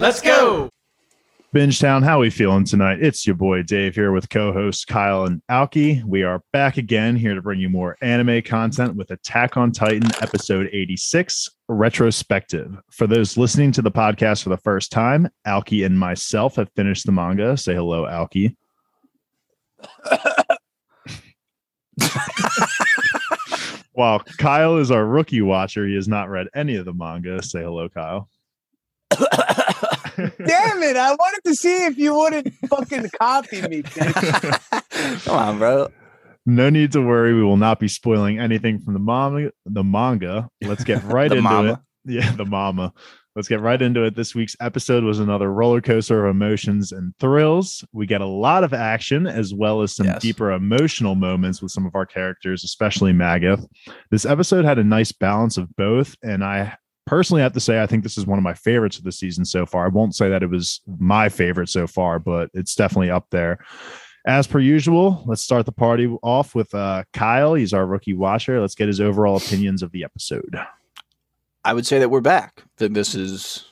Let's go. Bingetown, how are we feeling tonight? It's your boy Dave here with co-hosts Kyle and Alki. We are back again here to bring you more anime content with Attack on Titan episode 86 retrospective. For those listening to the podcast for the first time, Alki and myself have finished the manga. Say hello, Alki. While Kyle is our rookie watcher, he has not read any of the manga. Say hello, Kyle. Damn it! I wanted to see if you wouldn't fucking copy me. Come on, bro. No need to worry. We will not be spoiling anything from the manga. The manga. Let's get right into mama. it. Yeah, the mama. Let's get right into it. This week's episode was another roller coaster of emotions and thrills. We get a lot of action as well as some Yes. deeper emotional moments with some of our characters, especially Magath. This episode had a nice balance of both, and I personally have to say I think this is one of my favorites of the season so far. I won't say that it was my favorite so far, but it's definitely up there. As per usual, let's start the party off with uh, Kyle. He's our rookie watcher. Let's get his overall opinions of the episode. I would say that we're back. That this is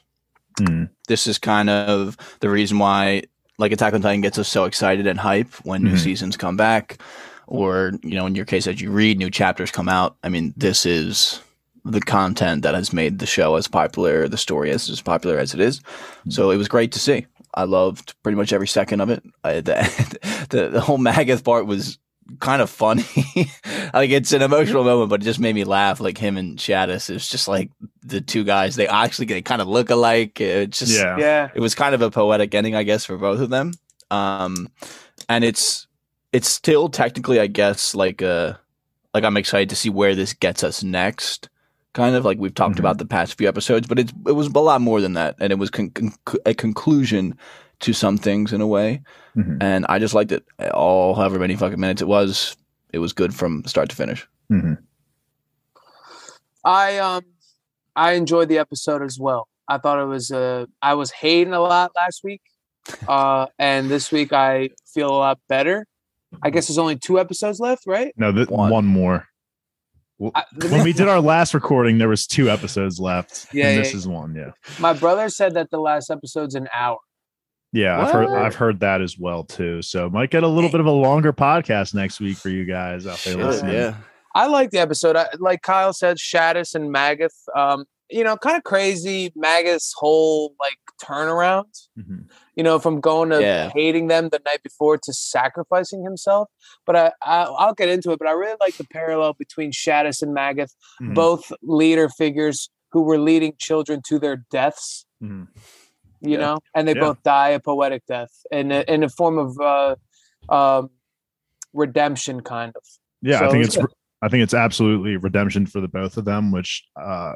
Hmm. this is kind of the reason why like Attack on Titan gets us so excited and hype when new Mhm. seasons come back, or you know, in your case, as you read new chapters come out. I mean, this is the content that has made the show as popular, the story as as popular as it is. So it was great to see. I loved pretty much every second of it. I, the, the the whole Magath part was kind of funny. like it's an emotional moment, but it just made me laugh. Like him and Shaddis, it's just like the two guys. They actually they kind of look alike. It's just Yeah. yeah, it was kind of a poetic ending, I guess, for both of them. Um, and it's it's still technically, I guess, like uh like I'm excited to see where this gets us next. Kind of like we've talked Mhm. about the past few episodes, but it's it was a lot more than that, and it was con- con- a conclusion to some things in a way. Mhm. And I just liked it. All however many fucking minutes it was, it was good from start to finish. Mhm. I um, I enjoyed the episode as well. I thought it was uh, I was hating a lot last week, uh, and this week I feel a lot better. I guess there's only two episodes left, right? No, th- One. one. more. I, When we did our last recording, there was two episodes left. Yeah, and yeah, this yeah. is one. Yeah, my brother said that the last episode's an hour. yeah. I've heard I've heard that as well too. So might get a little bit of a longer podcast next week for you guys out there Shit, listening. yeah. I like the episode. I, like Kyle said, Shaddis and Magath. Um, you know, kind of crazy. Magus whole like turnaround. Mhm. You know, from going to Yeah. hating them the night before to sacrificing himself. But I, I I'll get into it. But I really like the parallel between Shaddis and Magath, Mhm. both leader figures who were leading children to their deaths. Mhm. You Yeah. know, and they Yeah. both die a poetic death in a, in a form of uh, um, redemption, kind of. Yeah, I think it's I think it's absolutely redemption for the both of them. Which, uh,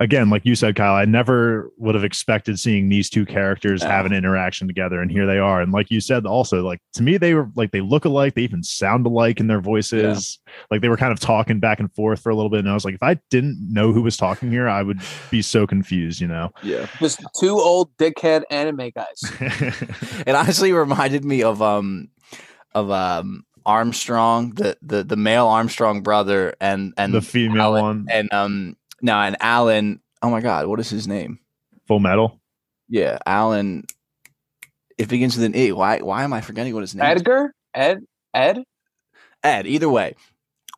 again, like you said, Kyle, I never would have expected seeing these two characters have an interaction together, and here they are. And like you said, also like to me, they were like they look alike. They even sound alike in their voices. Like they were kind of talking back and forth for a little bit. And I was like, if I didn't know who was talking here, I would be so confused. You know. Yeah. Just two old dickhead anime guys. It honestly reminded me of um of um Armstrong, the the the male Armstrong brother, and and the female Alan- one, and um no, and Alan. Oh my God, what is his name? Full Metal. Yeah, Alan. It begins with an E. Why why am I forgetting what his name? is? Edgar, Ed, Ed. Ed. Either way,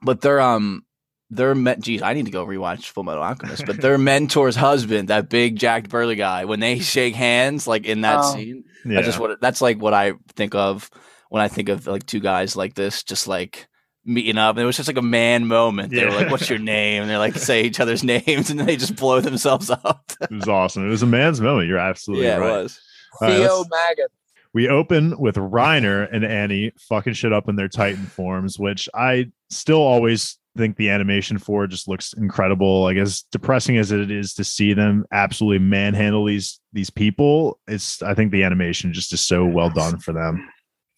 but they're um their men. Geez, I need to go rewatch Full Metal Alchemist. But their mentor's husband, that big jacked burly guy, when they shake hands, like in that Oh. scene, Yeah. That's just what that's like what I think of when I think of like two guys like this, just like meeting up. And it was just like a man moment. They were like, "What's your name?" And they're like, say each other's names, and they just blow themselves up. it was awesome. It was a man's moment. You're absolutely yeah, right. it was. All right, Theo let's- We open with Reiner and Annie fucking shit up in their Titan forms, which I still always think the animation for just looks incredible. Like as depressing as it is to see them absolutely manhandle these these people, it's I think the animation just is so well done for them.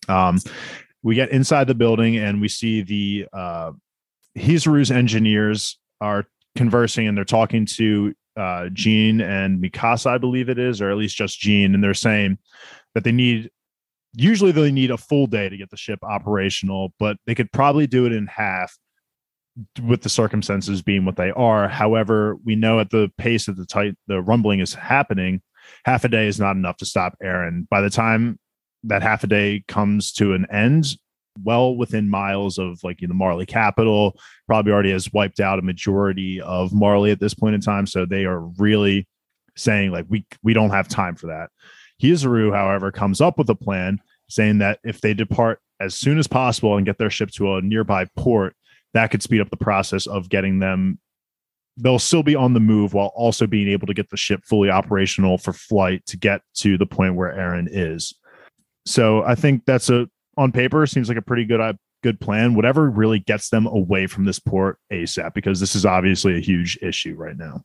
Um, we get inside the building and we see the uh, Hizuru's engineers are conversing and they're talking to uh, Jean and Mikasa, I believe it is, or at least just Jean, and they're saying that they need usually they need a full day to get the ship operational, but they could probably do it in half with the circumstances being what they are. However, we know at the pace of the tight the rumbling is happening half a day is not enough to stop Eren. By the time that half a day comes to an end, well within miles of like you know, the Marley capital, probably already has wiped out a majority of Marley at this point in time. So they are really saying like we we don't have time for that. Hizuru, however, comes up with a plan saying that if they depart as soon as possible and get their ship to a nearby port, that could speed up the process of getting them. They'll still be on the move while also being able to get the ship fully operational for flight to get to the point where Eren is. So I think that's a on paper seems like a pretty good uh, good plan. Whatever really gets them away from this port ASAP, because this is obviously a huge issue right now.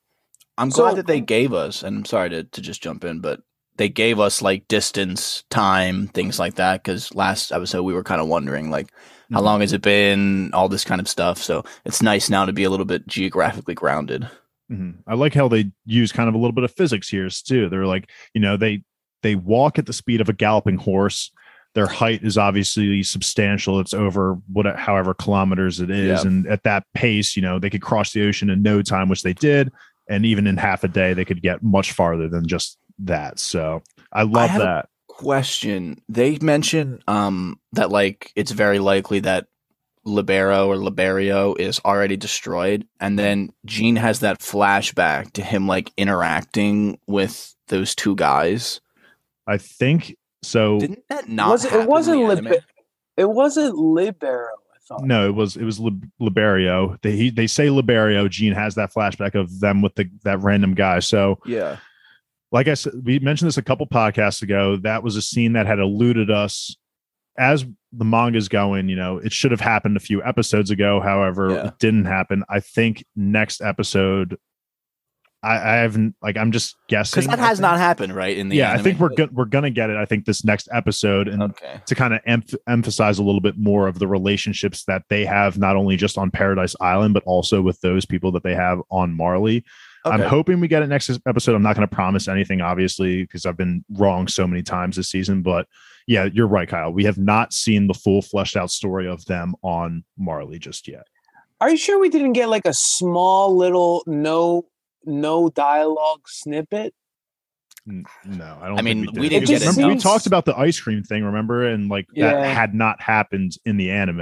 I'm So- glad that they gave us, and I'm sorry to, to just jump in, but they gave us like distance, time, things like that. Because last episode we were kind of wondering like how Mhm. long has it been, all this kind of stuff. So it's nice now to be a little bit geographically grounded. Mhm. I like how they use kind of a little bit of physics here too. They're like, you know, they they walk at the speed of a galloping horse. Their height is obviously substantial. It's over what however kilometers it is, Yeah. and at that pace, you know, they could cross the ocean in no time, which they did, and even in half a day, they could get much farther than just that. So I love a- that. Question: They mention um that like it's very likely that Libero or Liberio is already destroyed, and then Jean has that flashback to him like interacting with those two guys. I think so. Didn't that not? Was it- it wasn't the Libe- It wasn't Libero, I thought. No, it was it was Lib- Liberio. They he, they say Liberio. Jean has that flashback of them with the that random guy. So Yeah. like I said, we mentioned this a couple podcasts ago. That was a scene that had eluded us as the manga's going. You know, it should have happened a few episodes ago. However, Yeah. it didn't happen. I think next episode, I, I haven't like I'm just guessing Because that has not happened, right? In the Yeah, I think we're go- we're gonna get it. I think this next episode and Okay. to kind of emph- emphasize a little bit more of the relationships that they have, not only just on Paradise Island, but also with those people that they have on Marley. I'm hoping we get it next episode. I'm not going to promise anything, obviously, because I've been wrong so many times this season. But yeah, you're right, Kyle. We have not seen the full fleshed out story of them on Marley just yet. Are you sure we didn't get like a small little no no dialogue snippet? No, I don't. I mean, think we did. didn't get Remember, we talked about the ice cream thing, remember, and like Yeah. that had not happened in the anime.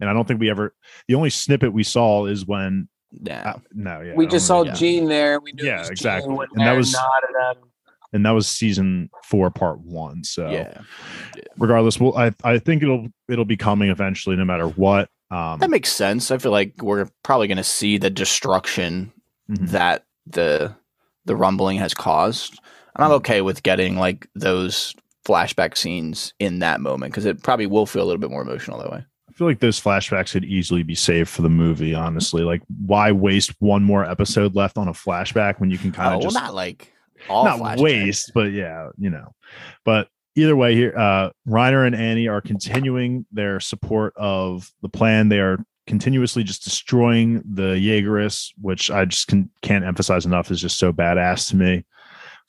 And I don't think we ever. The only snippet we saw is when Yeah. Uh, no, yeah. we just saw really- Jean there. We knew it Yeah, was exactly. when And that was- him. and that was season four, part one. So yeah. regardless, we'll I, I think it'll it'll be coming eventually, no matter what. Um That makes sense. I feel like we're probably going to see the destruction mhm. that the the rumbling has caused. And I'm okay with getting like those flashback scenes in that moment because it probably will feel a little bit more emotional that way. I feel like those flashbacks could easily be saved for the movie, honestly. Like why waste one more episode left on a flashback when you can kind Oh, of well, just not like all not flashbacks. waste, but yeah, you know. But either way, here, uh, Reiner and Annie are continuing their support of the plan. They are continuously just destroying the Jaegerists, which I just can, can't emphasize enough is just so badass to me.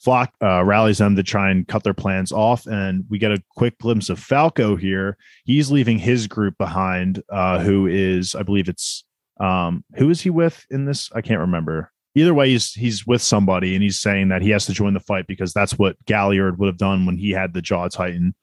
Floch uh, rallies them to try and cut their plans off, and we get a quick glimpse of Falco here. He's leaving his group behind, uh, who is, I believe it's, um, who is he with in this? I can't remember either way he's he's with somebody and he's saying that he has to join the fight because that's what Galliard would have done when he had the jaw titan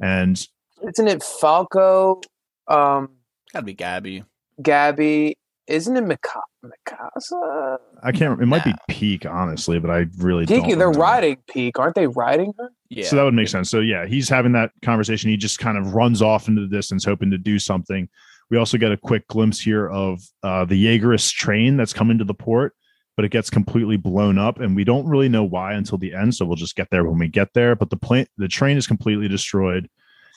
and Isn't it Falco, um, Gotta be Gabby. Gabby? Isn't it Mika- Mikasa? I can't it might Nah. be Pieck honestly but I really don't they're remember. riding Pieck, aren't they riding her? Yeah. so that would make sense so yeah he's having that conversation he just kind of runs off into the distance hoping to do something we also get a quick glimpse here of uh, the Jaegerist train that's coming to the port but it gets completely blown up and we don't really know why until the end so we'll just get there when we get there but the plane the train is completely destroyed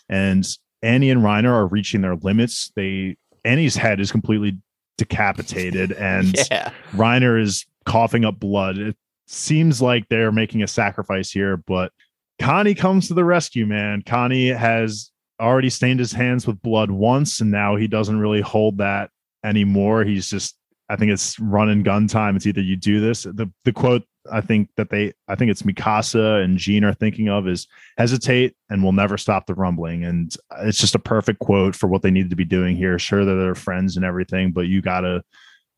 and Annie and Reiner are reaching their limits they Annie's head is completely decapitated and yeah. Reiner is coughing up blood. It seems like they're making a sacrifice here but Connie comes to the rescue man. Connie has already stained his hands with blood once and now he doesn't really hold that anymore. He's just I think it's run and gun time. It's either you do this. The the quote I think that they I think it's Mikasa and Jean are thinking of is hesitate and we'll never stop the rumbling. And it's just a perfect quote for what they need to be doing here. Sure that they're friends and everything, but you gotta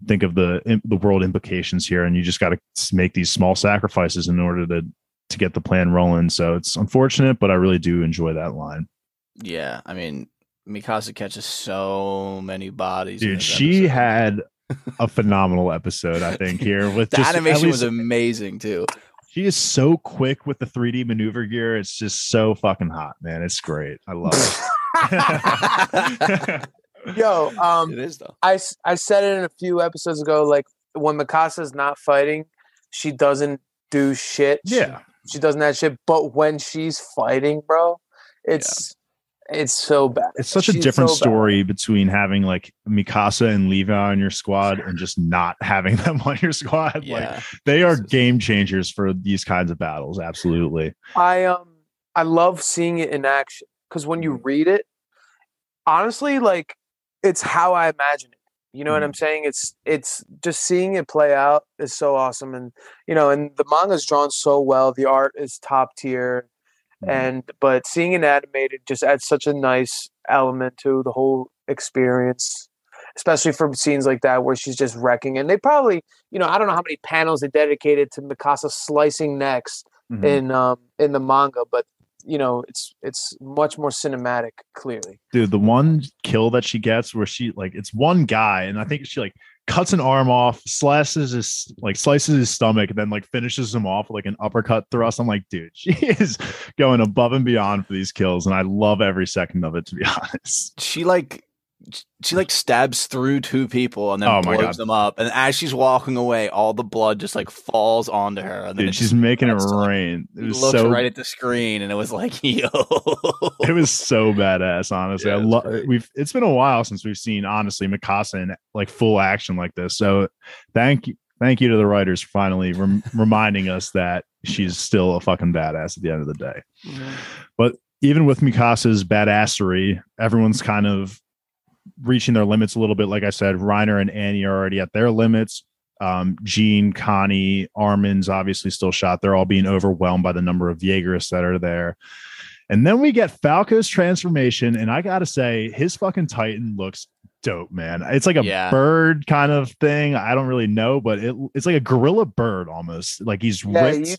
think of the the world implications here, and you just got to make these small sacrifices in order to to get the plan rolling. So it's unfortunate, but I really do enjoy that line. Yeah, I mean, Mikasa catches so many bodies. Dude, she episode. had a phenomenal episode, I think, here with the just at animation was amazing too. she is so quick with the 3D maneuver gear. It's just so fucking hot, man. It's great. I love it. Yo, um, it is though. I, s- I said it in a few episodes ago. Like when Mikasa's not fighting, she doesn't do shit. She- yeah. she, doesn't that shit. But when she's fighting, bro, it's it's so bad. It's such a different so bad. story between having like Mikasa and Levi on your squad and just not having them on your squad. Like Yeah, they are game changers for these kinds of battles. Absolutely. I um I love seeing it in action because when you read it, honestly, like it's how I imagine it. You know what I'm saying? It's it's just seeing it play out is so awesome, and you know, and the manga's drawn so well. The art is top tier, Mhm. and but seeing it animated just adds such a nice element to the whole experience. Especially for scenes like that where she's just wrecking, and they probably, you know, I don't know how many panels they dedicated to Mikasa slicing necks Mhm. in um in the manga, but you know it's it's much more cinematic. Clearly, dude the one kill that she gets where she like it's one guy and i think she like cuts an arm off slices his like slices his stomach and then like finishes him off with like an uppercut thrust. I'm like dude she is going above and beyond for these kills and i love every second of it to be honest. She like she like stabs through two people and then Oh blows God. them up. And as she's walking away, all the blood just like falls onto her. And then dude she's making it like, rain. It was looks so right at the screen, and it was like, yo, it was so badass honestly. Yeah, i it's love we've it's been a while since we've seen honestly mikasa in like full action like this. So thank you thank you to the writers for finally rem- reminding us that she's still a fucking badass at the end of the day. But even with Mikasa's badassery, everyone's kind of reaching their limits a little bit. Like I said, Reiner and Annie are already at their limits. Um, Jean, Connie, Armin's obviously still shot. They're all being overwhelmed by the number of Jaegerists that are there. And then we get Falco's transformation, and I gotta say, his fucking Titan looks dope, man. It's like a Yeah. bird kind of thing. I don't really know, but it, it's like a gorilla bird almost. Like he's Yeah, ripped, you-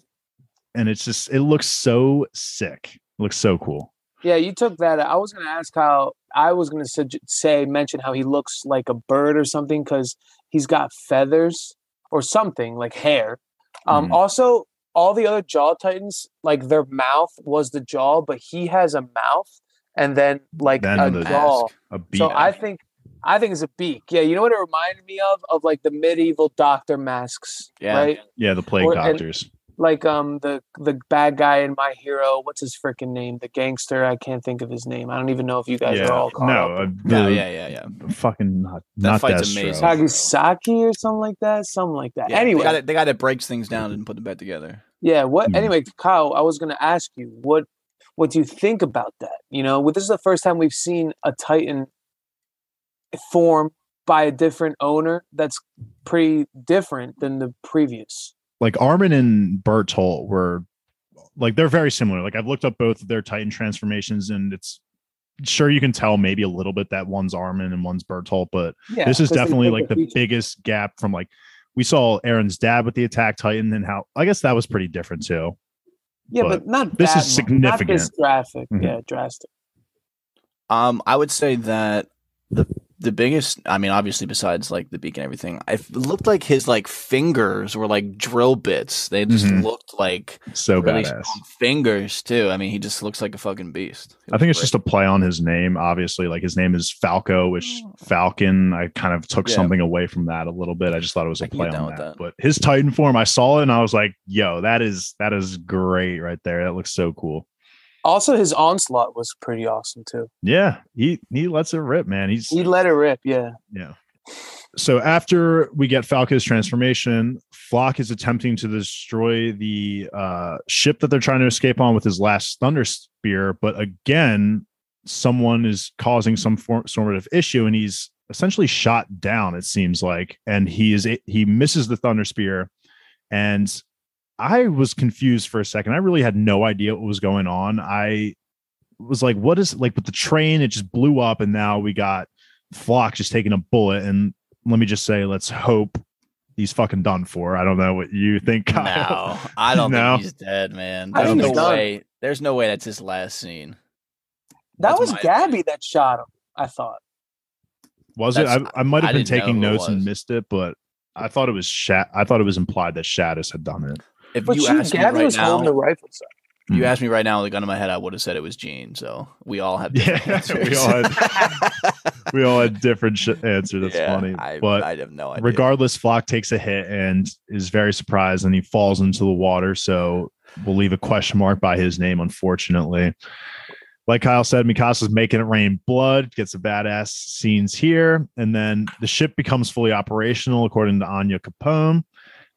and it's just it looks so sick. It looks so cool. yeah, you took that. I was gonna ask how I was gonna sug- say mention how he looks like a bird or something because he's got feathers or something like hair. Um, Mhm. Also, all the other jaw titans, like their mouth was the jaw, but he has a mouth and then like Then a the- jaw. Mask. A beat. So I think I think it's a beak. Yeah, you know what it reminded me of? Of like the medieval doctor masks, Yeah. right? yeah, the plague or- and- doctors. Like um the the bad guy in My Hero. What's his freaking name? The gangster. I can't think of his name. I don't even know if you guys yeah, are all caught no, up. uh, no, the yeah, yeah, yeah. fucking not, That not fight's Deathstroke. amazing. Tagisaki or something like that. Something like that. yeah anyway, the guy, that, the guy that breaks things down and put them back together. yeah. What? Hmm. Anyway, Kyle, I was gonna ask you what what do you think about that? You know, well, this is the first time we've seen a Titan form by a different owner. That's pretty different than the previous. Like Armin and Bertolt were like they're very similar. Like I've looked up both of their Titan transformations, and it's sure you can tell maybe a little bit that one's Armin and one's Bertolt, but Yeah, this is definitely like the features. biggest gap from like we saw Eren's dad with the attack Titan and how I guess that was pretty different too. Yeah, but but, not this is much, Not this significant. graphic. Mhm. Yeah, drastic. Um, I would say that the the biggest, I mean, obviously besides like the beak and everything, I it looked like his like fingers were like drill bits. They just Mhm. looked like So really badass. fingers too. I mean, he just looks like a fucking beast. I think was it's just a play on his name. Obviously, like his name is Falco, which Falcon. I kind of took Yeah. something away from that a little bit. I just thought it was a play on that. that. But his Titan form, I saw it and I was like, "Yo, that is that is great right there. That looks so cool." Also, his onslaught was pretty awesome too. Yeah, he he lets it rip, man. He's He let it rip. Yeah. yeah. So after we get Falco's transformation, Floch is attempting to destroy the uh, ship that they're trying to escape on with his last thunder spear, but again, someone is causing some form, sort of issue, and he's essentially shot down. It seems like, and he is he misses the thunder spear, and I was confused for a second. I really had no idea what was going on. I was like, "What is like with the train? It just blew up, and now we got." Floch just taking a bullet. And let me just say, let's hope he's fucking done for. I don't know what you think, Kyle. No, I don't No. think he's dead, man. There's no he's done. way. There's no way that's his last scene. That That's was Gabby opinion. that shot him. I thought. Was it? I, I might have I been taking notes and missed it, but I thought it was Shat. I thought it was implied that Shaddis had done it. If But you she, asked me right was holding the now, rifle. So. if you Hmm. asked me right now, with the gun in my head, I would have said it was Jean. So we all have Yeah, different we answers. all We all had different sh- answer. That's Yeah, funny. I, but I have no idea. regardless, Floch takes a hit and is very surprised, and he falls into the water. So we'll leave a question mark by his name, unfortunately. Like Kyle said, Mikasa's making it rain blood, gets a badass scenes here, and then the ship becomes fully operational, according to Onyankopon.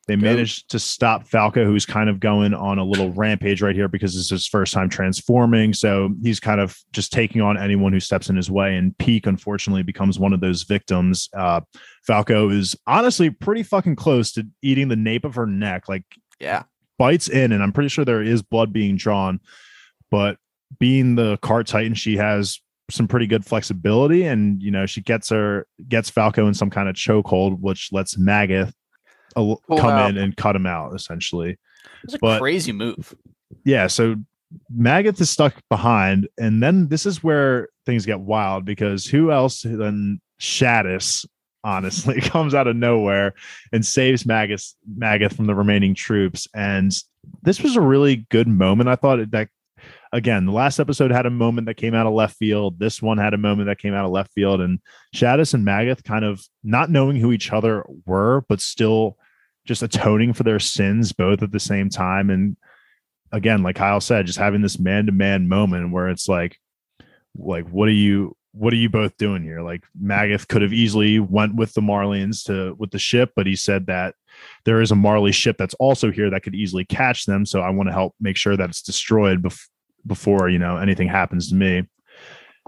They Go. managed to stop Falco, who's kind of going on a little rampage right here because it's his first time transforming. So he's kind of just taking on anyone who steps in his way. And Pieck, unfortunately, becomes one of those victims. Uh, Falco is honestly pretty fucking close to eating the nape of her neck. Like yeah, bites in, and I'm pretty sure there is blood being drawn. But being the cart titan, she has some pretty good flexibility, and you know she gets her gets Falco in some kind of chokehold, which lets Magath Pull come out. in and cut him out essentially. it's a But- crazy move. Yeah, so Magath is stuck behind, and then this is where things get wild because who else than Shaddis honestly comes out of nowhere and saves Magath Magath from the remaining troops. And this was a really good moment. I thought that again, the last episode had a moment that came out of left field. This one had a moment that came out of left field, and Shaddis and Magath kind of not knowing who each other were, but still just atoning for their sins both at the same time. And again, like Kyle said, just having this man to man moment where it's like, like, what are you, what are you both doing here? Like Magath could have easily went with the Marlians to with the ship, but he said that there is a Marley ship that's also here that could easily catch them. So I want to help make sure that it's destroyed bef- before you know anything happens to me.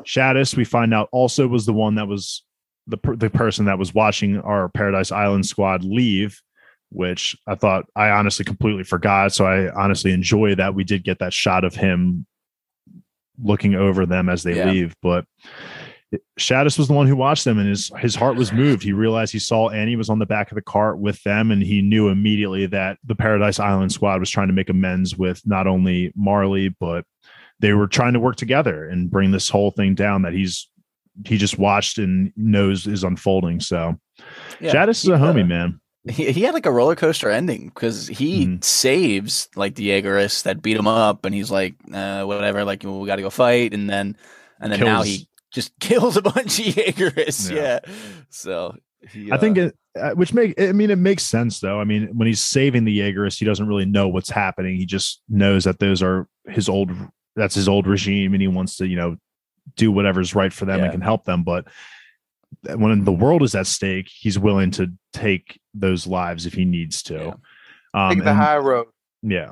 Shaddis, we find out also was the one that was the per- the person that was watching our Paradise Island squad leave, which I thought I honestly completely forgot. So I honestly enjoy that we did get that shot of him looking over them as they Yeah. leave. But Shaddis was the one who watched them, and his his heart was moved. He realized he saw Annie was on the back of the cart with them, and he knew immediately that the Paradise Island squad was trying to make amends with not only Marley but they were trying to work together and bring this whole thing down that he's he just watched and knows is unfolding. So Yeah, Shaddis is a uh, homie, man. He, he had like a roller coaster ending because he Mhm. saves like the Jaegerists that beat him up, and he's like, uh, whatever, like we got to go fight, and then and then now he just kills a bunch of Jaegerists. Yeah. Yeah. So he, I think uh, it, uh, which make I mean it makes sense though. I mean when he's saving the Jaegerists, he doesn't really know what's happening. He just knows that those are his old that's his old regime, and he wants to you know do whatever's right for them Yeah. and can help them. But when the world is at stake, he's willing to take those lives if he needs to. Um, Take the and- high road. Yeah.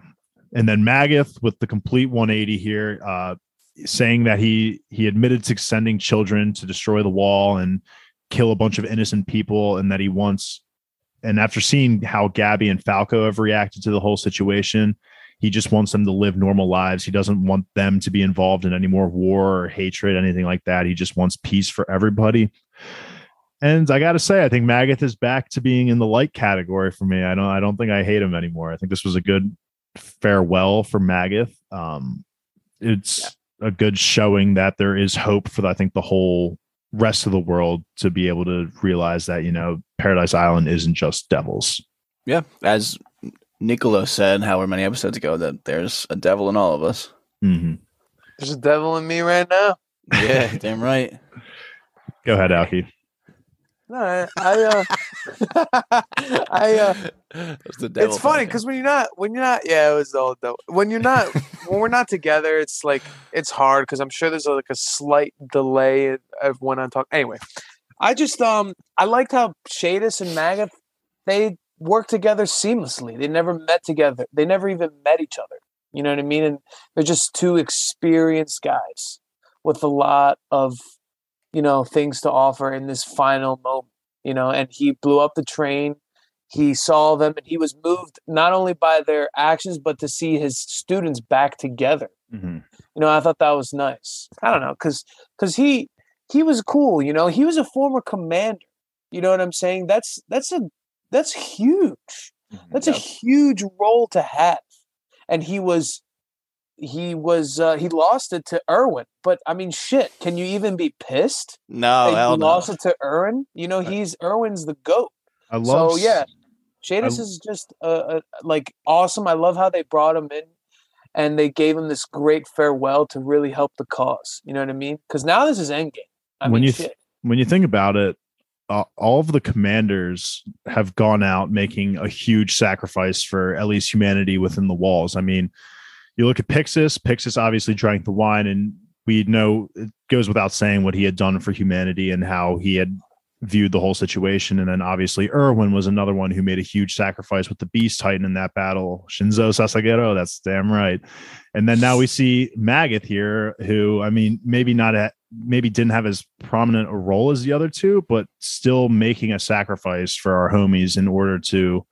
And then Magath with the complete 180 here, uh, saying that he he admitted to sending children to destroy the wall and kill a bunch of innocent people, and that he wants. And after seeing how Gabby and Falco have reacted to the whole situation, he just wants them to live normal lives. He doesn't want them to be involved in any more war or hatred, anything like that. He just wants peace for everybody. And I got to say, I think Magath is back to being in the light category for me. I don't, I don't think I hate him anymore. I think this was a good farewell for Magath. Um, it's a good showing that there is hope for, I think, the whole rest of the world to be able to realize that you know Paradise Island isn't just devils. yeah, as Nicola said, however many episodes ago, that there's a devil in all of us. Mm-hmm. There's a devil in me right now. Yeah, damn right. Go ahead, Alki. No, I, I uh, I uh, devil it's funny because when you're not, when you're not, yeah, it was the old devil. When you're not, when we're not together, it's like it's hard because I'm sure there's like a slight delay of when I'm talking. Anyway, I just um, I liked how Shadis and Magath they work together seamlessly. They never met together. They never even met each other. You know what I mean? And they're just two experienced guys with a lot of, you know, things to offer in this final moment. You know, and he blew up the train. He saw them, and he was moved not only by their actions, but to see his students back together. Mm-hmm. You know, I thought that was nice. I don't know, because because he he was cool. You know, he was a former commander. You know what I'm saying? That's that's a that's huge. That's a huge role to have. And he was he was uh he lost it to Erwin. But I mean shit, can you even be pissed? No, hell no. lost it to Erwin? You know, he's Erwin's the GOAT. I love So yeah, Shadis is just uh, uh, like awesome. I love how they brought him in and they gave him this great farewell to really help the cause. You know what I mean? Because now this is Endgame. I When mean, you th- when you think about it, uh, all of the commanders have gone out making a huge sacrifice for at least humanity within the walls. I mean, you look at Pixis. Pixis obviously drank the wine, and we know it goes without saying what he had done for humanity and how he had viewed the whole situation. And then obviously Erwin was another one who made a huge sacrifice with the Beast Titan in that battle. Shinzo Sasageyo, that's damn right. And then now we see Magath here, who I mean, maybe not at maybe didn't have as prominent a role as the other two, but still making a sacrifice for our homies in order to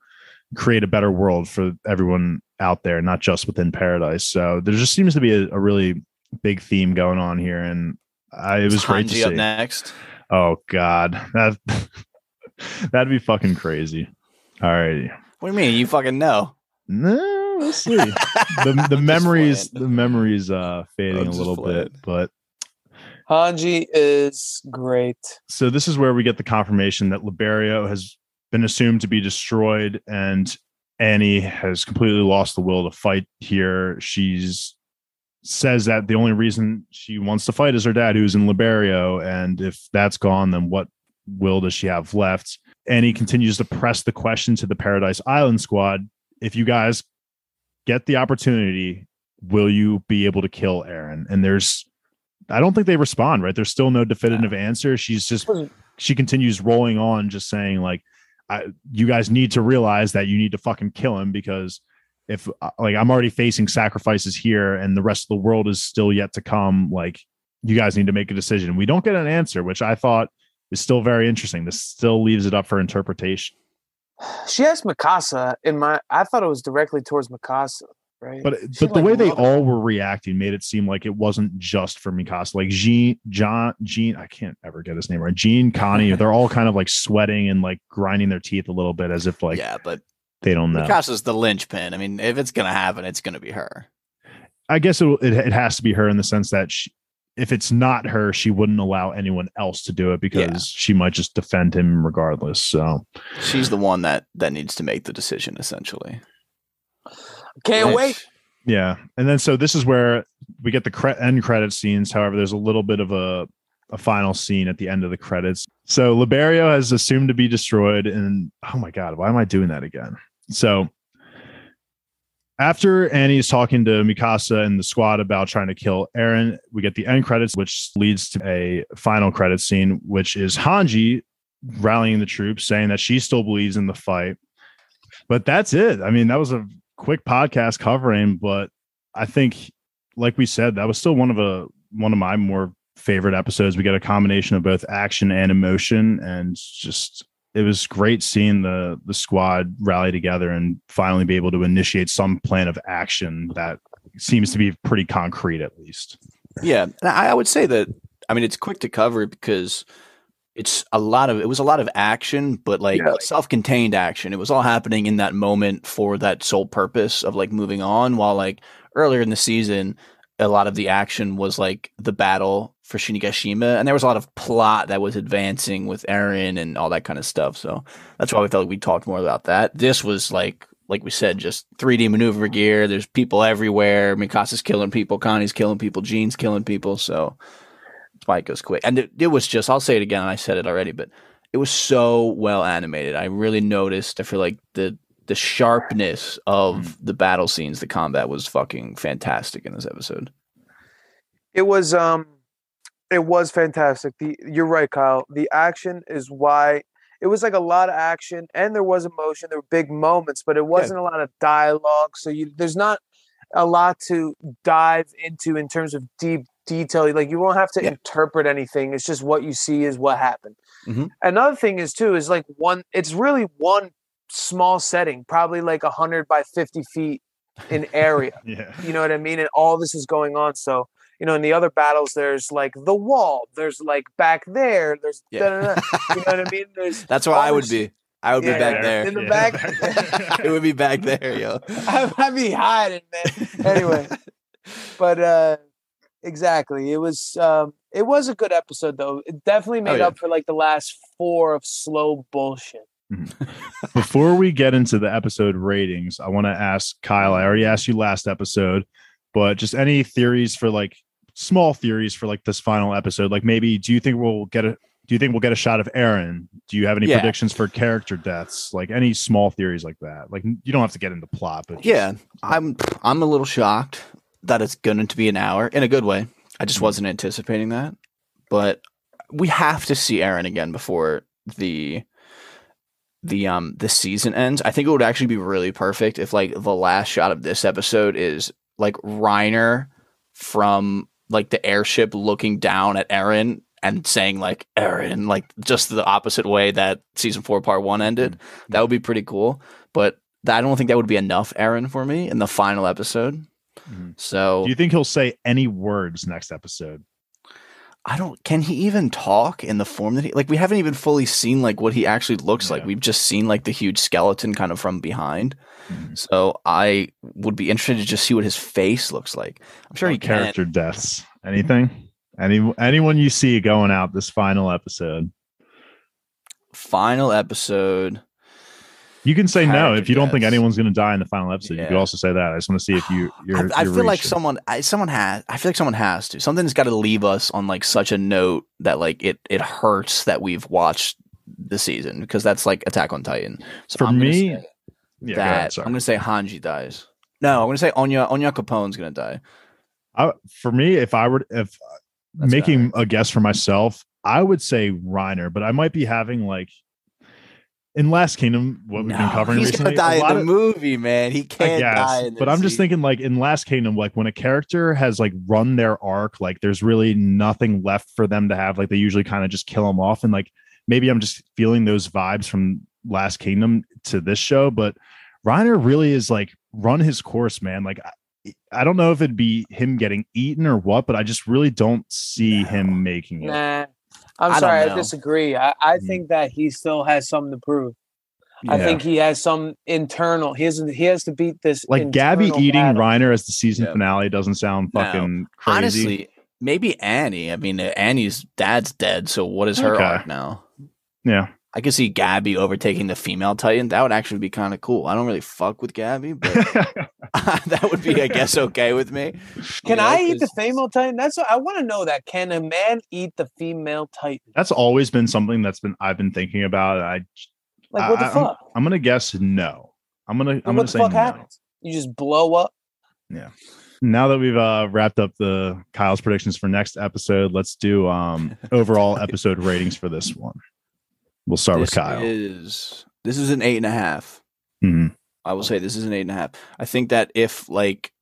create a better world for everyone out there, not just within paradise. So there just seems to be a, a really big theme going on here, and I, it was great to Hanji up next. Oh God, that that'd be fucking crazy. All right, What do you mean? You fucking know. no, we'll see. The the memories, the memories, uh, fading a little playing. bit, but Hanji is great. so this is where we get the confirmation that Liberio has been assumed to be destroyed and Annie has completely lost the will to fight here. She's says that the only reason she wants to fight is her dad who's in Liberio and if that's gone then what will does she have left? Annie continues to press the question to the Paradise Island squad, if you guys get the opportunity, will you be able to kill Eren? And there's I don't think they respond, right? There's still no definitive answer. She's just she continues rolling on, just saying like, I, "You guys need to realize that you need to fucking kill him because if uh, like I'm already facing sacrifices here and the rest of the world is still yet to come, like you guys need to make a decision." We don't get an answer, which I thought is still very interesting. This still leaves it up for interpretation. She asked Mikasa in my I thought it was directly towards Mikasa, right? But She, but the way they wrote it. all were reacting made it seem like it wasn't just for Mikasa. Like Jean, John, Jean, I can't ever get his name right. Jean, Connie, they're all kind of like sweating and like grinding their teeth a little bit as if like yeah, but they don't know. Mikasa's the linchpin. I mean, if it's gonna happen, it's gonna be her. I guess it, it it has to be her in the sense that she, if it's not her, she wouldn't allow anyone else to do it because Yeah. she might just defend him regardless. So She's the one that that needs to make the decision, essentially. Can't wait. yeah, and then so this is where we get the cre- end credit scenes. However, there's a little bit of a a final scene at the end of the credits. So Liberio has assumed to be destroyed, and oh my god, why am I doing that again? So after Annie's talking to Mikasa and the squad about trying to kill Eren, we get the end credits, which leads to a final credit scene, which is Hanji rallying the troops, saying that she still believes in the fight. But that's it. I mean, that was a quick podcast covering, but I think, like we said, that was still one of a one of my more favorite episodes. We got a combination of both action and emotion, and just it was great seeing the the squad rally together and finally be able to initiate some plan of action that seems to be pretty concrete, at least. Yeah, I would say that. I mean, it's quick to cover because it's a lot of it was a lot of action, but like Yeah. self-contained action. It was all happening in that moment for that sole purpose of like moving on. While like earlier in the season, a lot of the action was like the battle for Shiganshina, and there was a lot of plot that was advancing with Eren and all that kind of stuff. So that's why we felt like we talked more about that. This was like. Like we said, just 3D maneuver gear. There's people everywhere. Mikasa's killing people. Connie's killing people. Jean's killing people. So it goes quick. And it, it was just, I'll say it again. I said it already, but it was so well animated. I really noticed. I feel like the the sharpness of the battle scenes, the combat was fucking fantastic in this episode. It was um it was fantastic. The you're right, Kyle. The action is why it was like a lot of action and there was emotion. There were big moments, but it wasn't a lot of dialogue. So you there's not a lot to dive into in terms of deep detail. Like you won't have to Yeah. interpret anything. It's just what you see is what happened. Mhm. Another thing is too is like one. It's really one small setting, probably like a hundred by fifty feet in area. Yeah. You know what I mean? And all this is going on. So, you know, in the other battles, there's like the wall, there's like back there, there's Yeah. you know what I mean? There's That's where I would be. I would Yeah, be back there. In the Yeah, back. it would be back there, yo. I, I'd be hiding, man. Anyway, but uh exactly. It was um it was a good episode though. It definitely made yeah. up for like the last four of slow bullshit. Before we get into the episode ratings, I want to ask Kyle. I already asked you last episode, but just any theories for like small theories for like this final episode? Like maybe do you think we'll get a do you think we'll get a shot of Eren? Do you have any Yeah. predictions for character deaths? Like any small theories like that? Like you don't have to get into plot, but just- Yeah, I'm I'm a little shocked that it's going to be an hour in a good way. I just wasn't anticipating that, but we have to see Eren again before the the um the season ends. I think it would actually be really perfect if like the last shot of this episode is like Reiner from like the airship looking down at Eren and saying like Eren like just the opposite way that season 4 part 1 ended. That would be pretty cool, but I don't think that would be enough Eren for me in the final episode. Mhm. So Do you think he'll say any words next episode? I don't. Can he even talk in the form that he like? We haven't even fully seen like what he actually looks like. We've just seen like the huge skeleton kind of from behind. Mhm. So I would be interested to just see what his face looks like. I'm sure he About can. character deaths. Anything? Any anyone you see going out this final episode? Final episode. You can say no if you don't think anyone's going to die in the final episode. You could also say that. I just want to see if you. You're, I, I you're feel like someone. I, someone has. I feel like someone has to. Something's got to leave us on like such a note that like it it hurts that we've watched the season because that's like Attack on Titan. So For I'm me, Yeah, that ahead. I'm gonna say Hanji dies. No, I'm gonna say Onya Onyankopon's gonna die. I, for me, if I were if That's making a guess for myself, I would say Reiner, but I might be having like in Last Kingdom, what we've been covering he's recently. gonna die in the of- movie, man. He can't uh, die. guess, in but I'm just thinking like in Last Kingdom, like when a character has like run their arc, like there's really nothing left for them to have. Like they usually kind of just kill them off, and like maybe I'm just feeling those vibes from Last Kingdom to this show. But Reiner really is like run his course, man. Like I, I don't know if it'd be him getting eaten or what, but I just really don't see No. him making it. Nah. I'm I sorry, I disagree. I, I Mhm. think that he still has something to prove. I think he has some internal. He has he has to beat this. Like Gabby eating battle. Reiner as the season Yeah. finale doesn't sound No. fucking crazy. honestly, maybe Annie. I mean, Annie's dad's dead, so what is her Okay. arc now? yeah. I could see Gabby overtaking the female Titan. That would actually be kind of cool. I don't really fuck with Gabby, but that would be, I guess, okay with me. Can You know, I eat the female titan? That's what I want to know. That can a man eat the female titan? That's always been something that's been I've been thinking about. I Like what the I- I'm- fuck? I'm gonna guess no. I'm gonna I'm Like, gonna what the say fuck no. happens? You just blow up. Yeah. Now that we've uh, wrapped up the Kyle's predictions for next episode, let's do um overall episode ratings for this one. We'll start with Kyle. Is this is an eight and a half? Mhm. I will say this is an eight and a half. I think that if like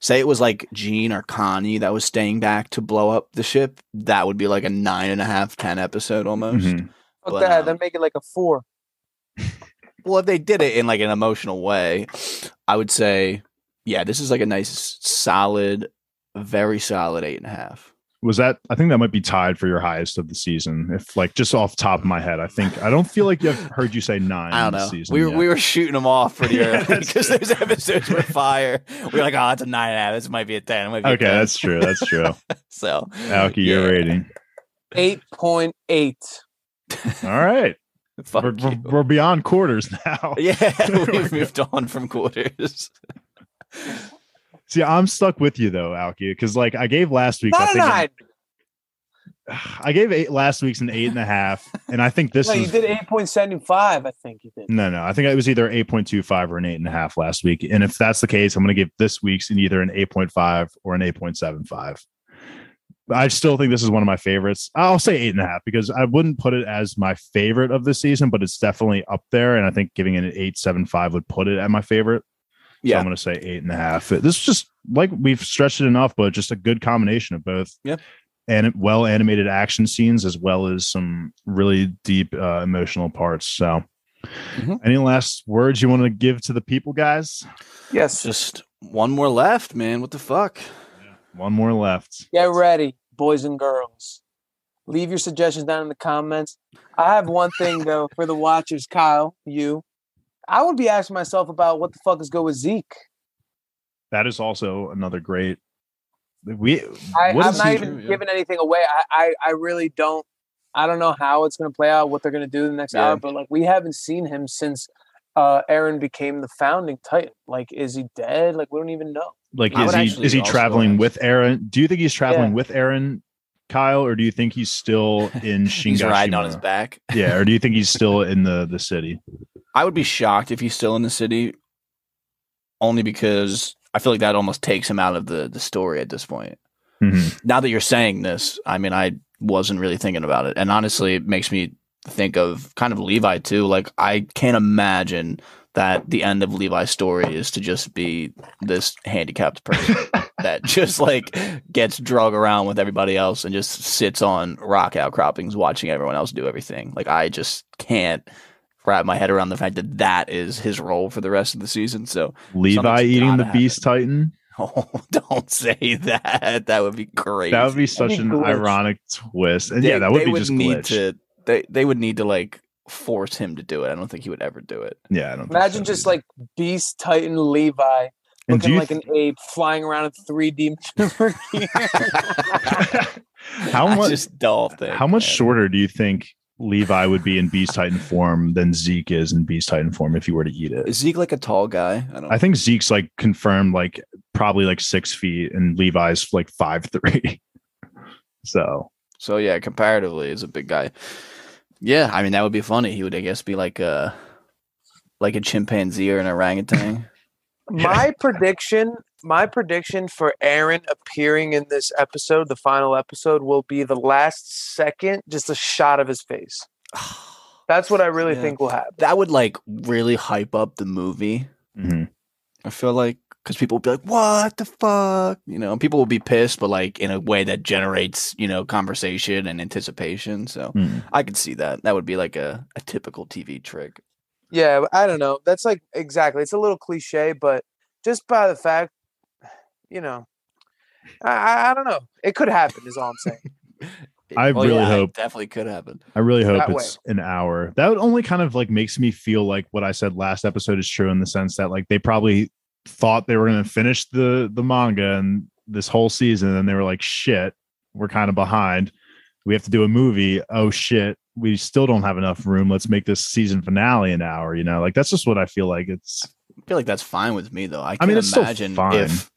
say it was like Jean or Connie that was staying back to blow up the ship, that would be like a nine and a half, ten episode almost. Mhm. Fuck But, that. um, then make it like a four. Well, if they did it in like an emotional way, I would say, yeah, this is like a nice, solid, very solid eight and a half. Was that I think that might be tied for your highest of the season. If like just off top of my head, I think I don't feel like I've heard you say nine. I don't know. Season We were, yet. we were shooting them off pretty Yeah, early because true. those episodes were fire. We were like, oh, it's a nine nine and a half. This might be a ten. It might be a okay, 10. that's true. That's true. so. Alki, your Yeah. rating. Eight point eight. All right. Fuck We're, we're, you. we're beyond quarters now. Yeah, we've moved on from quarters. See, I'm stuck with you though, Alki, because like I gave last week. I Not think nine. I gave eight last week's an eight and a half, and I think this No, is you did eight point seventy five. I think you did. no, no. I think it was either eight point two five or an eight and a half last week, and if that's the case, I'm going to give this week's in either an eight point five or an eight point seven five. I still think this is one of my favorites. I'll say eight and a half because I wouldn't put it as my favorite of the season, but it's definitely up there, and I think giving it an eight seven five would put it at my favorite. So Yeah. I'm going to say eight and a half. This is just like we've stretched it enough, but just a good combination of both. Yep. And well animated action scenes as well as some really deep uh, emotional parts. So, Mhm. any last words you want to give to the people, guys? Yes. Just one more left, man. What the fuck? One more left. Get ready, boys and girls. Leave your suggestions down in the comments. I have one thing though for the watchers, Kyle, you. I would be asking myself about what the fuck is go with Zeke. That is also another great. We. I, what I'm is not he- even yeah. giving anything away. I, I, I really don't. I don't know how it's going to play out, what they're going to do in the next Yeah. hour, but like we haven't seen him since uh, Eren became the founding Titan. Like, is he dead? Like, we don't even know. Like, I is he is he traveling with Eren? Do you think he's traveling Yeah. with Eren, Kyle, or do you think he's still in Shiganshina? He's riding on his back. Yeah, or do you think he's still in the the city? I would be shocked if he's still in the city, only because I feel like that almost takes him out of the the story at this point. Mhm. Now that you're saying this, I mean, I wasn't really thinking about it, and honestly, it makes me think of kind of Levi too. Like, I can't imagine that the end of Levi's story is to just be this handicapped person that just like gets drug around with everybody else and just sits on rock outcroppings watching everyone else do everything. Like, I just can't wrap my head around the fact that that is his role for the rest of the season. So, Levi eating gotta the Beast Titan. oh, don't say that. That would be crazy. That would be such an glitch. ironic twist, and They- yeah, that would they be just need glitch. to. They they would need to like force him to do it. I don't think he would ever do it. yeah, I don't think Imagine so just either. like Beast Titan Levi And looking you like an ape flying around in 3D how I much just don't think. how much man. shorter do you think Levi would be in Beast Titan form than Zeke is in Beast Titan form if you were to eat it? Is Zeke like a tall guy? I don't. I think Zeke's like confirmed like probably like six feet, and Levi's like five three. so so yeah, comparatively, is a big guy. Yeah, I mean that would be funny. He would, I guess, be like a like a chimpanzee or an orangutan. My prediction my prediction for Eren appearing in this episode the final episode will be the last second just a shot of his face that's what i really Yeah. think will happen that would like really hype up the movie. mhm. I feel like because people will be like, "What the fuck?" You know, people will be pissed, but like in a way that generates you know conversation and anticipation. So Mhm. I could see that. That would be like a, a typical TV trick. Yeah i don't know that's like exactly it's a little cliche but just by the fact you know i i, I don't know it could happen is all i'm saying I Well, oh, really yeah, it hope- definitely could happen. I really hope That it's an hour. That would only kind of like makes me feel like what I said last episode is true in the sense that like they probably thought they were going to finish the the manga and this whole season, and they were like, "Shit, we're kind of behind. We have to do a movie. Oh shit, we still don't have enough room. Let's make this season finale an hour." You know, like that's just what I feel like. It's I feel like that's fine with me though. I I can't mean, imagine fine. if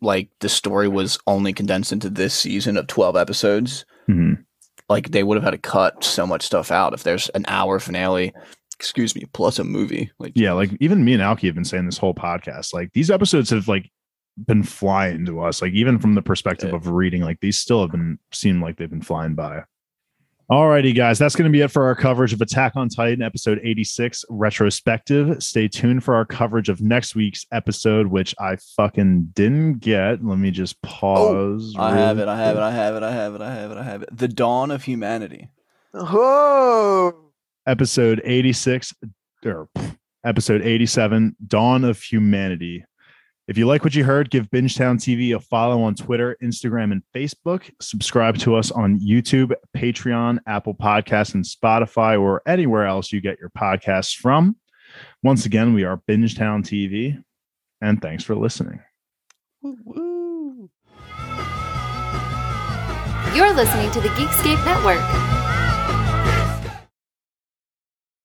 like the story was only condensed into this season of twelve episodes. Mhm. Like they would have had to cut so much stuff out. If there's an hour finale, excuse me, plus a movie, like yeah, like even me and Alki have been saying this whole podcast. Like these episodes have like been flying to us. Like even from the perspective Yeah. of reading, like these still have been seem like they've been flying by. Alrighty, guys, that's going to be it for our coverage of Attack on Titan, episode 86, retrospective. Stay tuned for our coverage of next week's episode, which I fucking didn't get. Let me just oh, pause. I have it, I have it. I have it, I have it, I have it, I have it. The dawn of humanity. oh Episode 86, er, or episode 87, Dawn of Humanity. If you like what you heard, give Bingetown TV a follow on Twitter, Instagram, and Facebook. Subscribe to us on YouTube, Patreon, Apple Podcasts, and Spotify, or anywhere else you get your podcasts from. Once again, we are Bingetown TV, and thanks for listening. Woo-woo. You're listening to the Geekscape Network.